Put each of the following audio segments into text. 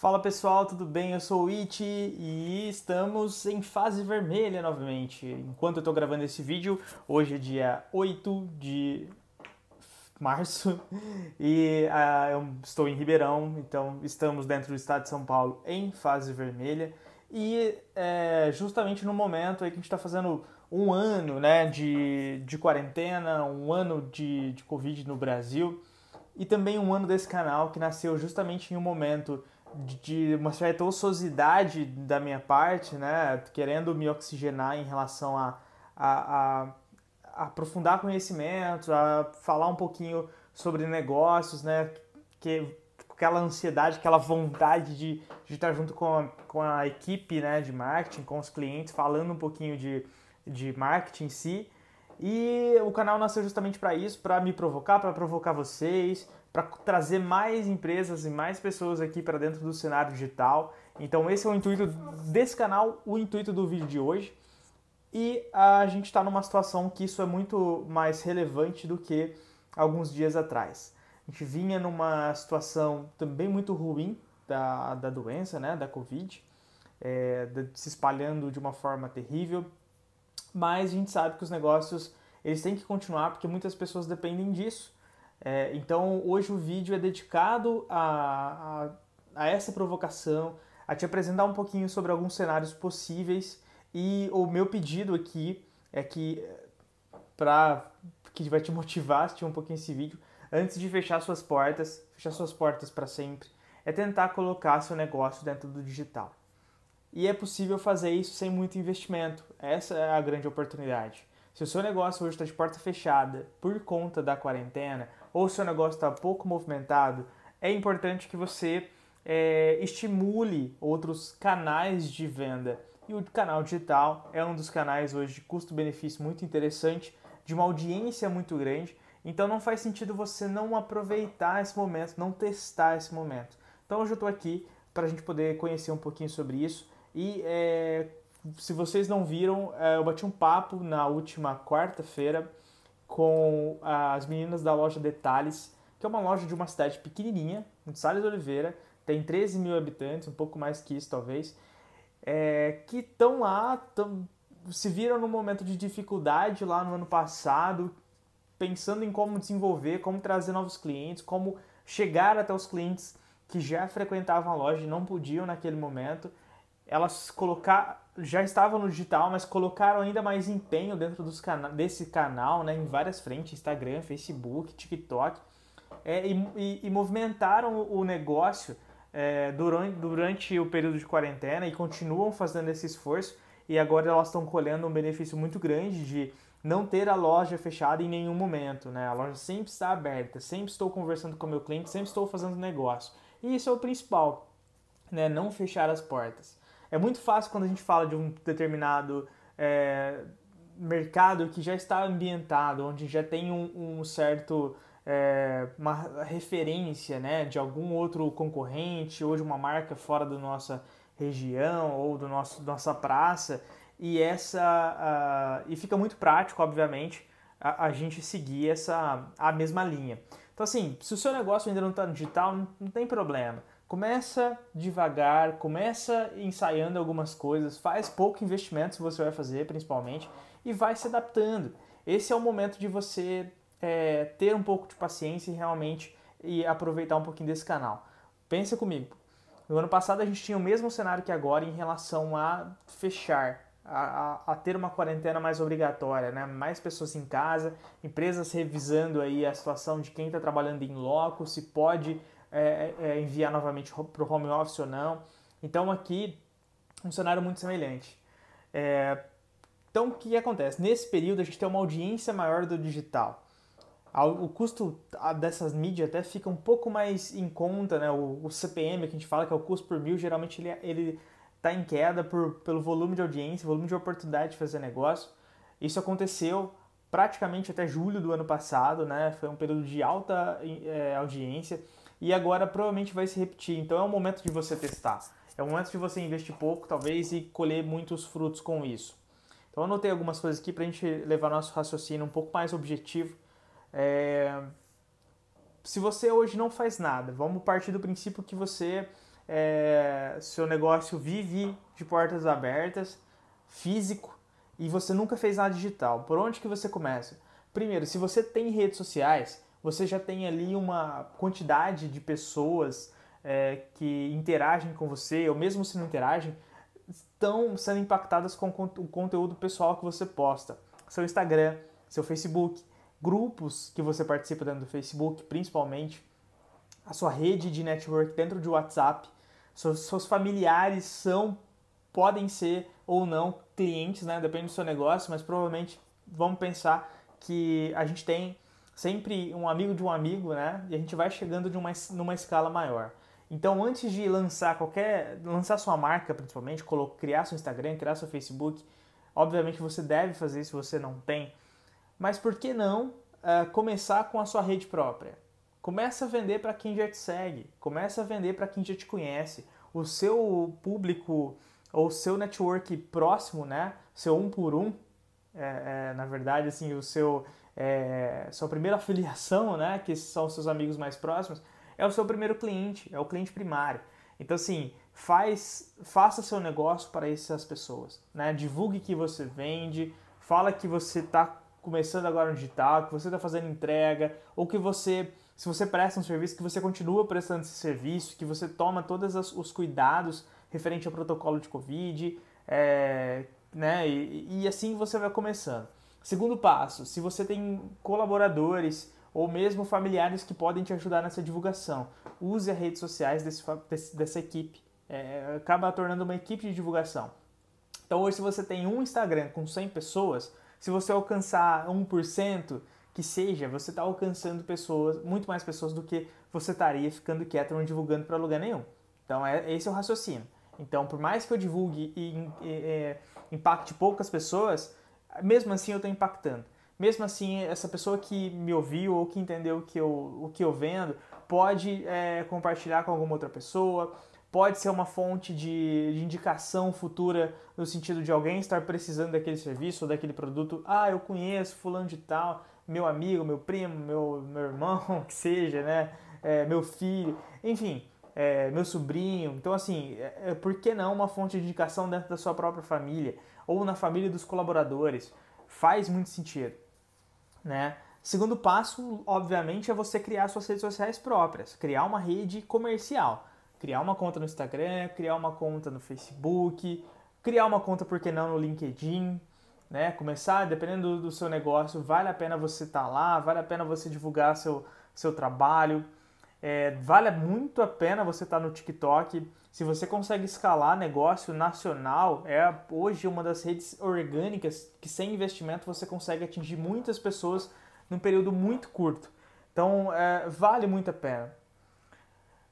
Fala pessoal, tudo bem? Eu sou o It e estamos em fase vermelha novamente. Enquanto eu estou gravando esse vídeo, hoje é dia 8 de março e uh, eu estou em Ribeirão, então estamos dentro do estado de São Paulo em fase vermelha e é, justamente no momento aí que a gente está fazendo um ano né, de, de quarentena, um ano de, de Covid no Brasil e também um ano desse canal que nasceu justamente em um momento de uma certa ociosidade da minha parte, né, querendo me oxigenar em relação a, a, a, aprofundar conhecimentos, a falar um pouquinho sobre negócios, né, que aquela ansiedade, aquela vontade de, de estar junto com a, com a equipe né, de marketing, com os clientes, falando um pouquinho de, de marketing em si. E o canal nasceu justamente para isso, para me provocar, para provocar vocês, para trazer mais empresas e mais pessoas aqui para dentro do cenário digital. Então esse é o intuito desse canal, o intuito do vídeo de hoje. E a gente está numa situação que isso é muito mais relevante do que alguns dias atrás. A gente vinha numa situação também muito ruim da, da doença, né, da Covid, é, se espalhando de uma forma terrível, mas a gente sabe que os negócios eles têm que continuar porque muitas pessoas dependem disso. É, então hoje o vídeo é dedicado a, a, a, essa provocação, a te apresentar um pouquinho sobre alguns cenários possíveis e o meu pedido aqui é que para que vai te motivar a assistir um pouquinho esse vídeo antes de fechar suas portas, fechar suas portas para sempre, é tentar colocar seu negócio dentro do digital. E é possível fazer isso sem muito investimento. Essa é a grande oportunidade. Se o seu negócio hoje está de porta fechada por conta da quarentena, ou seu negócio está pouco movimentado, é importante que você é, estimule outros canais de venda. E o canal digital é um dos canais hoje de custo-benefício muito interessante, de uma audiência muito grande. Então não faz sentido você não aproveitar esse momento, não testar esse momento. Então hoje eu estou aqui para a gente poder conhecer um pouquinho sobre isso e é, se vocês não viram, é, eu bati um papo na última quarta-feira com as meninas da loja Detalhes, que é uma loja de uma cidade pequenininha, em Salles Oliveira, tem 13 mil habitantes, um pouco mais que isso talvez, é, que estão lá, tão, se viram num momento de dificuldade lá no ano passado, pensando em como desenvolver, como trazer novos clientes, como chegar até os clientes que já frequentavam a loja e não podiam naquele momento. Elas colocar já estavam no digital, mas colocaram ainda mais empenho dentro dos cana desse canal, né, em várias frentes, Instagram, Facebook, TikTok, é, e, e, e, movimentaram o negócio é, durante, durante o período de quarentena e continuam fazendo esse esforço e agora elas estão colhendo um benefício muito grande de não ter a loja fechada em nenhum momento, né? A loja sempre está aberta, sempre estou conversando com o meu cliente, sempre estou fazendo negócio. E isso é o principal, né? Não fechar as portas. É muito fácil quando a gente fala de um determinado é, mercado que já está ambientado, onde já tem um, um certo é, uma referência né, de algum outro concorrente ou de uma marca fora da nossa região ou do nosso nossa praça. E essa uh, e fica muito prático obviamente a, a, gente seguir essa a mesma linha. Então assim se o seu negócio ainda não está no digital não, não tem problema Começa devagar, começa ensaiando algumas coisas, faz pouco investimento se você vai fazer, principalmente, e vai se adaptando. Esse é o momento de você é, ter um pouco de paciência e realmente e aproveitar um pouquinho desse canal. Pensa comigo. No ano passado a gente tinha o mesmo cenário que agora em relação a fechar, a, a, a, ter uma quarentena mais obrigatória, né? mais pessoas em casa, empresas revisando aí a situação de quem está trabalhando em loco, se pode é, é, é, enviar novamente para o home office ou não. Então aqui um cenário muito semelhante. É, então o que acontece? Nesse período a gente tem uma audiência maior do digital. O custo dessas mídias até fica um pouco mais em conta, né? O, o CPM que a gente fala que é o custo por mil, geralmente ele, ele está em queda por, pelo volume de audiência, volume de oportunidade de fazer negócio. Isso aconteceu praticamente até julho do ano passado, né? Foi um período de alta é, audiência e agora provavelmente vai se repetir. Então é o momento de você testar. É o momento de você investir pouco, talvez, e colher muitos frutos com isso. Então anotei algumas coisas aqui para a gente levar nosso raciocínio um pouco mais objetivo. É... Se você hoje não faz nada, vamos partir do princípio que você é, seu negócio vive de portas abertas, físico, e você nunca fez nada digital. Por onde que você começa? Primeiro, se você tem redes sociais, você já tem ali uma quantidade de pessoas é, que interagem com você, ou mesmo se não interagem, estão sendo impactadas com o conteúdo pessoal que você posta. Seu Instagram, seu Facebook, grupos que você participa dentro do Facebook, principalmente, a sua rede de network dentro de WhatsApp, seus, seus familiares são, podem ser ou não clientes, né? Depende do seu negócio, mas provavelmente vamos pensar que a gente tem sempre um amigo de um amigo, né? E a gente vai chegando de uma, numa escala maior. Então, antes de lançar qualquer, lançar sua marca, principalmente, criar seu Instagram, criar seu Facebook, obviamente você deve fazer se você não tem. Mas por que não uh, começar com a sua rede própria? Começa a vender para quem já te segue, começa a vender para quem já te conhece. O seu público ou seu network próximo, né? Seu um por um, é, é, na verdade, assim, o seu é, sua primeira afiliação, né? Que são os seus amigos mais próximos é o seu primeiro cliente, é o cliente primário. Então, assim, faz, faça seu negócio para essas pessoas, né? Divulgue que você vende, fala que você está começando agora no digital, que você está fazendo entrega, ou que você, se você presta um serviço, que você continua prestando esse serviço, que você toma todos os cuidados referente ao protocolo de Covid, é, né? E, e assim você vai começando. Segundo passo, se você tem colaboradores ou mesmo familiares que podem te ajudar nessa divulgação. Use as redes sociais desse, desse, dessa equipe. É, acaba tornando uma equipe de divulgação. Então hoje se você tem um Instagram com 100 pessoas, se você alcançar 1%, que seja, você está alcançando pessoas, muito mais pessoas do que você estaria ficando quieto não divulgando para lugar nenhum. Então é, esse é o raciocínio. Então por mais que eu divulgue e, e, e é, impacte poucas pessoas, mesmo assim eu estou impactando mesmo assim, essa pessoa que me ouviu ou que entendeu o que eu, o que eu vendo pode é, compartilhar com alguma outra pessoa, pode ser uma fonte de, de, indicação futura no sentido de alguém estar precisando daquele serviço ou daquele produto. Ah, eu conheço fulano de tal, meu amigo, meu primo, meu, meu irmão, que seja, né? É, meu filho, enfim, é, meu sobrinho. Então, assim, é, é por que não uma fonte de indicação dentro da sua própria família ou na família dos colaboradores? Faz muito sentido né? Segundo passo, obviamente, é você criar suas redes sociais próprias, criar uma rede comercial, criar uma conta no Instagram, criar uma conta no Facebook, criar uma conta, por que não, no LinkedIn, né? Começar, dependendo do, seu negócio, vale a pena você estar tá lá, vale a pena você divulgar seu, seu trabalho, é, vale muito a pena você estar tá no TikTok. Se você consegue escalar negócio nacional, é hoje uma das redes orgânicas que sem investimento você consegue atingir muitas pessoas num período muito curto. Então é, vale muito a pena.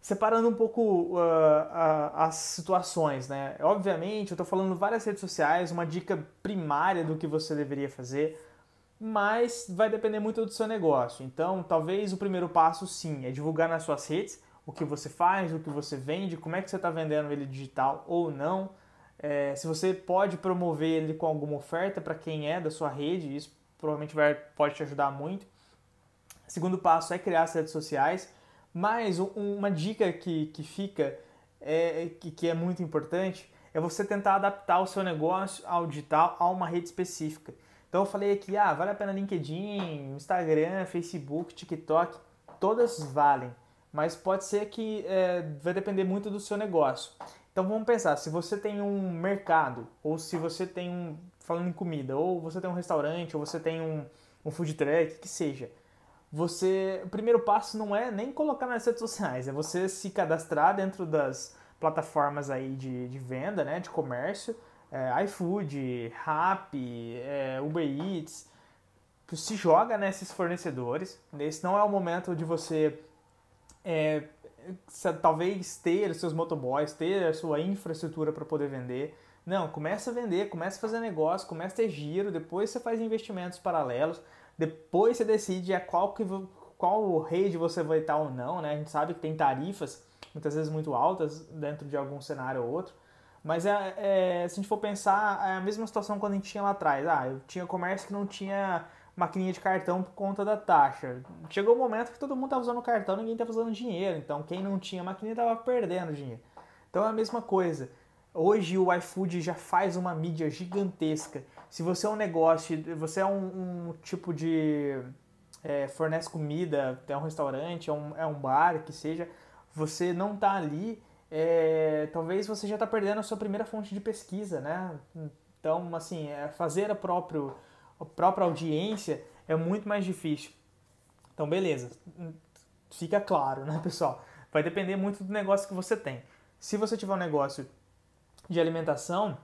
Separando um pouco uh, uh, as situações, né? Obviamente, eu estou falando várias redes sociais, uma dica primária do que você deveria fazer mas vai depender muito do seu negócio. Então, talvez o primeiro passo, sim, é divulgar nas suas redes o que você faz, o que você vende, como é que você está vendendo ele digital ou não. É, se você pode promover ele com alguma oferta para quem é da sua rede, isso provavelmente vai, pode te ajudar muito. Segundo passo é criar as redes sociais, mas uma dica que, que fica, é, que, que é muito importante, é você tentar adaptar o seu negócio ao digital a uma rede específica. Então eu falei aqui, ah, vale a pena LinkedIn, Instagram, Facebook, TikTok, todas valem, mas pode ser que é, vai depender muito do seu negócio. Então vamos pensar, se você tem um mercado, ou se você tem um, falando em comida, ou você tem um restaurante, ou você tem um, um food truck, que seja, você, o primeiro passo não é nem colocar nas redes sociais, é você se cadastrar dentro das plataformas aí de, de venda, né, de comércio, é, iFood, Rappi, é, Uber Eats, se joga nesses fornecedores. Esse não é o momento de você é, talvez ter seus motoboys, ter a sua infraestrutura para poder vender. Não, começa a vender, começa a fazer negócio, começa a ter giro, depois você faz investimentos paralelos, depois você decide a qual, que, qual rede você vai estar ou não, né? A gente sabe que tem tarifas muitas vezes muito altas dentro de algum cenário ou outro. Mas é, é, se a gente for pensar, é a mesma situação quando a gente tinha lá atrás. Ah, eu tinha comércio que não tinha maquininha de cartão por conta da taxa. Chegou o um momento que todo mundo estava usando cartão, ninguém estava usando dinheiro. Então quem não tinha maquininha estava perdendo dinheiro. Então é a mesma coisa. Hoje o iFood já faz uma mídia gigantesca. Se você é um negócio, você é um, um tipo de é, fornece comida, é um restaurante, é um, é um bar, que seja, você não está ali, é, talvez você já está perdendo a sua primeira fonte de pesquisa, né? Então, assim, é, fazer a, próprio, a própria audiência é muito mais difícil. Então, beleza. Fica claro, né, pessoal? Vai depender muito do negócio que você tem. Se você tiver um negócio de alimentação,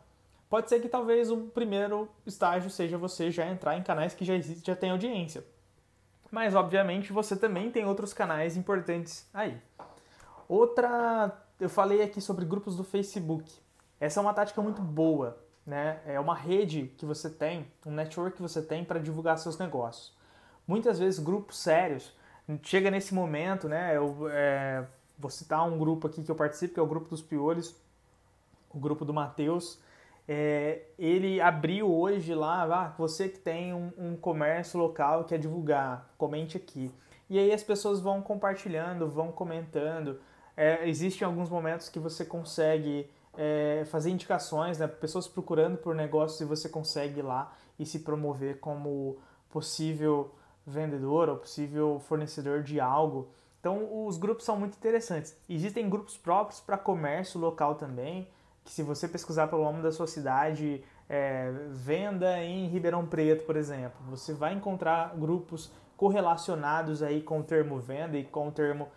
pode ser que talvez o primeiro estágio seja você já entrar em canais que já existem, já tem audiência. Mas obviamente você também tem outros canais importantes aí. Outra, eu falei aqui sobre grupos do Facebook. Essa é uma tática muito boa, né? É uma rede que você tem, um network que você tem para divulgar seus negócios. Muitas vezes grupos sérios chega nesse momento, né? Eu é, vou citar um grupo aqui que eu participo, que é o grupo dos piolhos, o grupo do Matheus. É, ele abriu hoje lá, ah, você que tem um, um comércio local quer divulgar, comente aqui. E aí as pessoas vão compartilhando, vão comentando. É, existem alguns momentos que você consegue é, fazer indicações, né? pessoas procurando por negócios e você consegue ir lá e se promover como possível vendedor ou possível fornecedor de algo. Então, os grupos são muito interessantes. Existem grupos próprios para comércio local também, que se você pesquisar pelo nome da sua cidade, é, venda em Ribeirão Preto, por exemplo, você vai encontrar grupos correlacionados aí com o termo venda e com o termo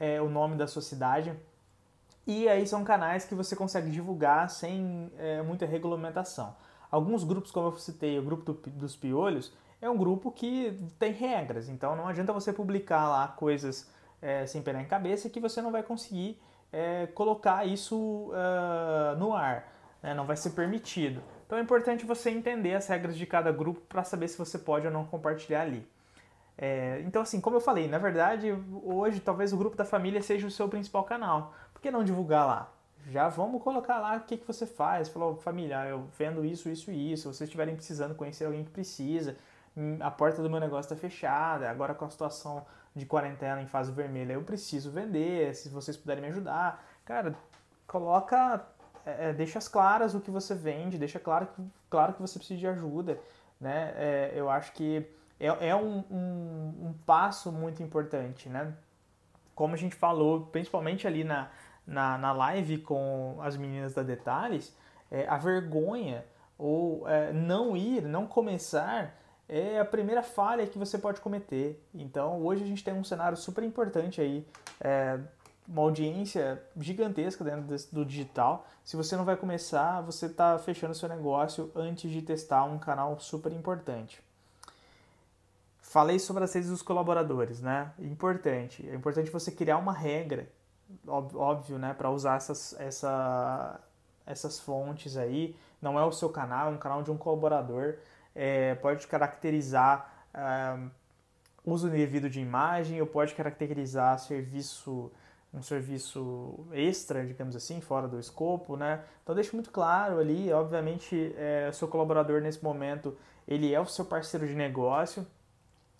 é, o nome da sua cidade. E aí são canais que você consegue divulgar sem é, muita regulamentação. Alguns grupos, como eu citei, o grupo do, dos piolhos, é um grupo que tem regras, então não adianta você publicar lá coisas é, sem pé em cabeça que você não vai conseguir é, colocar isso uh, no ar, né? não vai ser permitido. Então é importante você entender as regras de cada grupo para saber se você pode ou não compartilhar ali. É, então, assim, como eu falei, na verdade, hoje talvez o grupo da família seja o seu principal canal. Por que não divulgar lá? Já vamos colocar lá o que, que você faz. Falou, família, eu vendo isso, isso e isso. Se vocês estiverem precisando conhecer alguém que precisa, hum, a porta do meu negócio está fechada, agora com a situação de quarentena em fase vermelha, eu preciso vender, se vocês puderem me ajudar. Cara, coloca, é, é deixa as claras o que você vende, deixa claro que, claro que você precisa de ajuda. Né? É, eu acho que é, é um, um, um, passo muito importante, né? Como a gente falou, principalmente ali na, na, na live com as meninas da Detalhes, é, a vergonha ou é, não ir, não começar é a primeira falha que você pode cometer. Então, hoje a gente tem um cenário super importante aí, é, uma audiência gigantesca dentro do digital. Se você não vai começar, você está fechando seu negócio antes de testar um canal super importante. Falei sobre as redes dos colaboradores, né? Importante. É importante você criar uma regra, óbvio, né? Para usar essas, essa, essas fontes aí. Não é o seu canal, é um canal de um colaborador. É, pode caracterizar é, uso indevido de imagem ou pode caracterizar serviço um serviço extra, digamos assim, fora do escopo, né? Então deixe muito claro ali, obviamente, é, seu colaborador nesse momento, ele é o seu parceiro de negócio,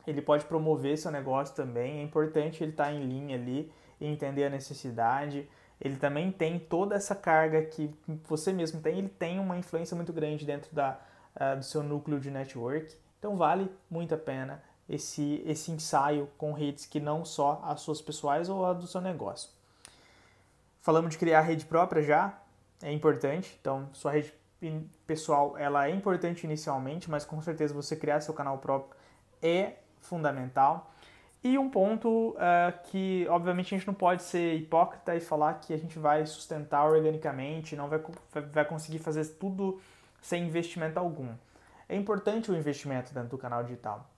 ele pode promover seu negócio também. É importante ele estar tá em linha ali e entender a necessidade. Ele também tem toda essa carga que você mesmo tem, ele tem uma influência muito grande dentro da, uh, do seu núcleo de network. Então vale muito a pena esse, esse ensaio com redes que não só as suas pessoais ou a do seu negócio. Falamos de criar rede própria já, é importante. Então, sua rede pessoal ela é importante inicialmente, mas com certeza você criar seu canal próprio é fundamental. E um ponto uh, que, obviamente, a gente não pode ser hipócrita e falar que a gente vai sustentar organicamente, não vai, vai conseguir fazer tudo sem investimento algum. É importante o investimento dentro do canal digital.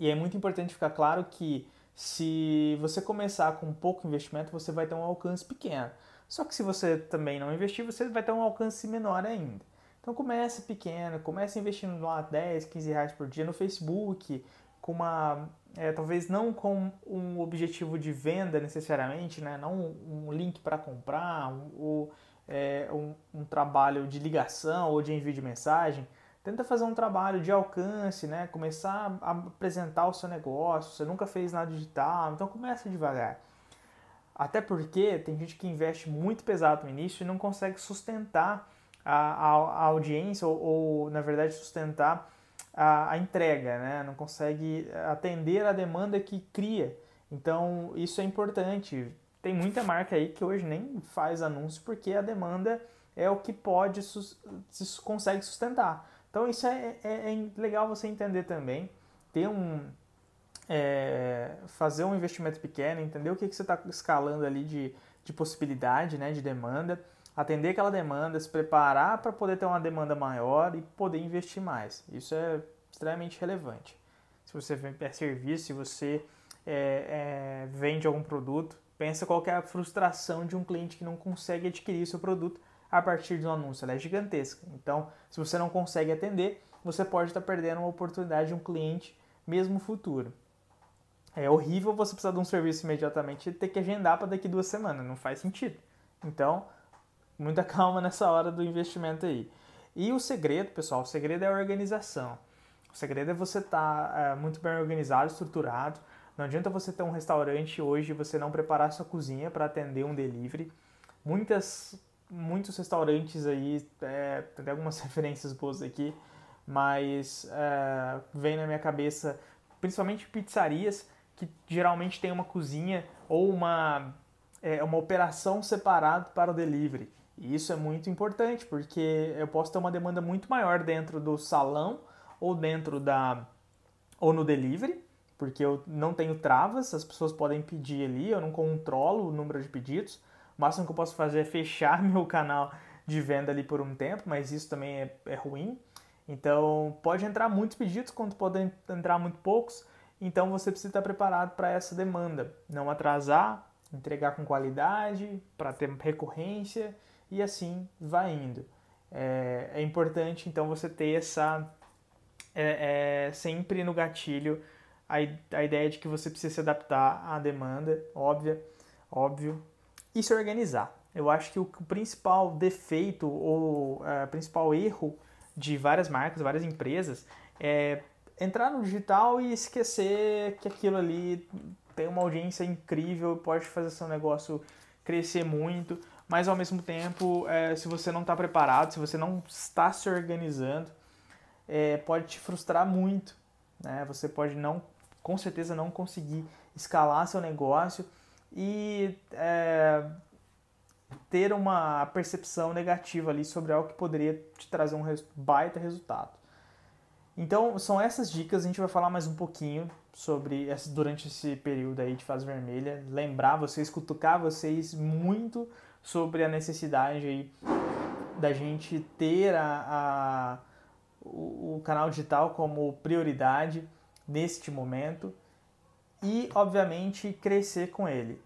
E é muito importante ficar claro que se você começar com pouco investimento, você vai ter um alcance pequeno. Só que se você também não investir, você vai ter um alcance menor ainda. Então comece pequeno, comece investindo lá 10, 15 reais por dia no Facebook, com uma é, talvez não com um objetivo de venda necessariamente, né? não um link para comprar, um, ou é, um, um, trabalho de ligação ou de envio de mensagem. Tenta fazer um trabalho de alcance, né? começar a apresentar o seu negócio. Você nunca fez nada digital, então começa devagar. Até porque tem gente que investe muito pesado no início e não consegue sustentar a, a, a audiência ou, ou, na verdade, sustentar a, a, entrega, né? não consegue atender a demanda que cria. Então, isso é importante. Tem muita marca aí que hoje nem faz anúncio porque a demanda é o que pode, se consegue sustentar. Então, isso é, é, é legal você entender também. Ter um, é, fazer um investimento pequeno, entender o que, que você está escalando ali de, de possibilidade, né, de demanda, atender aquela demanda, se preparar para poder ter uma demanda maior e poder investir mais. Isso é extremamente relevante. Se você é serviço, se você é, é, vende algum produto, pensa qual é a frustração de um cliente que não consegue adquirir seu produto a partir de um anúncio. Ela é gigantesca. Então, se você não consegue atender, você pode estar perdendo uma oportunidade de um cliente mesmo futuro. É horrível você precisar de um serviço imediatamente e ter que agendar para daqui duas semanas, não faz sentido. Então, muita calma nessa hora do investimento aí. E o segredo, pessoal, o segredo é a organização. O segredo é você estar tá, é, muito bem organizado, estruturado. Não adianta você ter um restaurante hoje e você não preparar sua cozinha para atender um delivery. Muitas, muitos restaurantes aí, é, tem algumas referências boas aqui, mas é, vem na minha cabeça, principalmente pizzarias, que geralmente tem uma cozinha ou uma, é, uma operação separada para o delivery. E isso é muito importante, porque eu posso ter uma demanda muito maior dentro do salão ou dentro da ou no delivery, porque eu não tenho travas, as pessoas podem pedir ali, eu não controlo o número de pedidos. O máximo que eu posso fazer é fechar meu canal de venda ali por um tempo, mas isso também é, é ruim. Então, pode entrar muitos pedidos, quanto podem entrar muito poucos. Então você precisa estar preparado para essa demanda, não atrasar, entregar com qualidade, para ter recorrência e assim vai indo. É, é importante então você ter essa é, é, sempre no gatilho a, a ideia de que você precisa se adaptar à demanda, óbvia, óbvio, e se organizar. Eu acho que o, principal defeito ou é, principal erro de várias marcas, várias empresas, é entrar no digital e esquecer que aquilo ali tem uma audiência incrível, pode fazer seu negócio crescer muito, mas ao mesmo tempo, é, se você não está preparado, se você não está se organizando, é, pode te frustrar muito. Né? Você pode não, com certeza, não conseguir escalar seu negócio e é, ter uma percepção negativa ali sobre algo que poderia te trazer um baita resultado. Então, são essas dicas, a gente vai falar mais um pouquinho sobre durante esse período aí de fase vermelha, lembrar vocês, cutucar vocês muito sobre a necessidade aí da gente ter a, a o, o canal digital como prioridade neste momento e, obviamente, crescer com ele.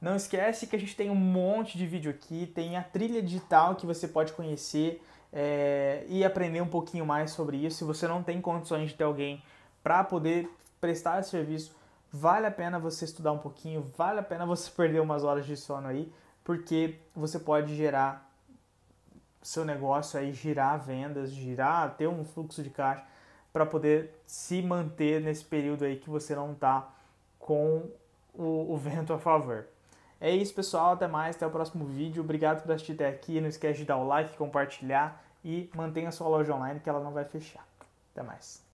Não esquece que a gente tem um monte de vídeo aqui, tem a trilha digital que você pode conhecer é, e aprender um pouquinho mais sobre isso. Se você não tem condições de ter alguém para poder prestar esse serviço, vale a pena você estudar um pouquinho, vale a pena você perder umas horas de sono aí, porque você pode gerar seu negócio aí, girar vendas, girar, ter um fluxo de caixa para poder se manter nesse período aí que você não está com o, o vento a favor. É isso, pessoal. Até mais. Até o próximo vídeo. Obrigado por assistir até aqui. Não esquece de dar o like, compartilhar e mantenha a sua loja online que ela não vai fechar. Até mais.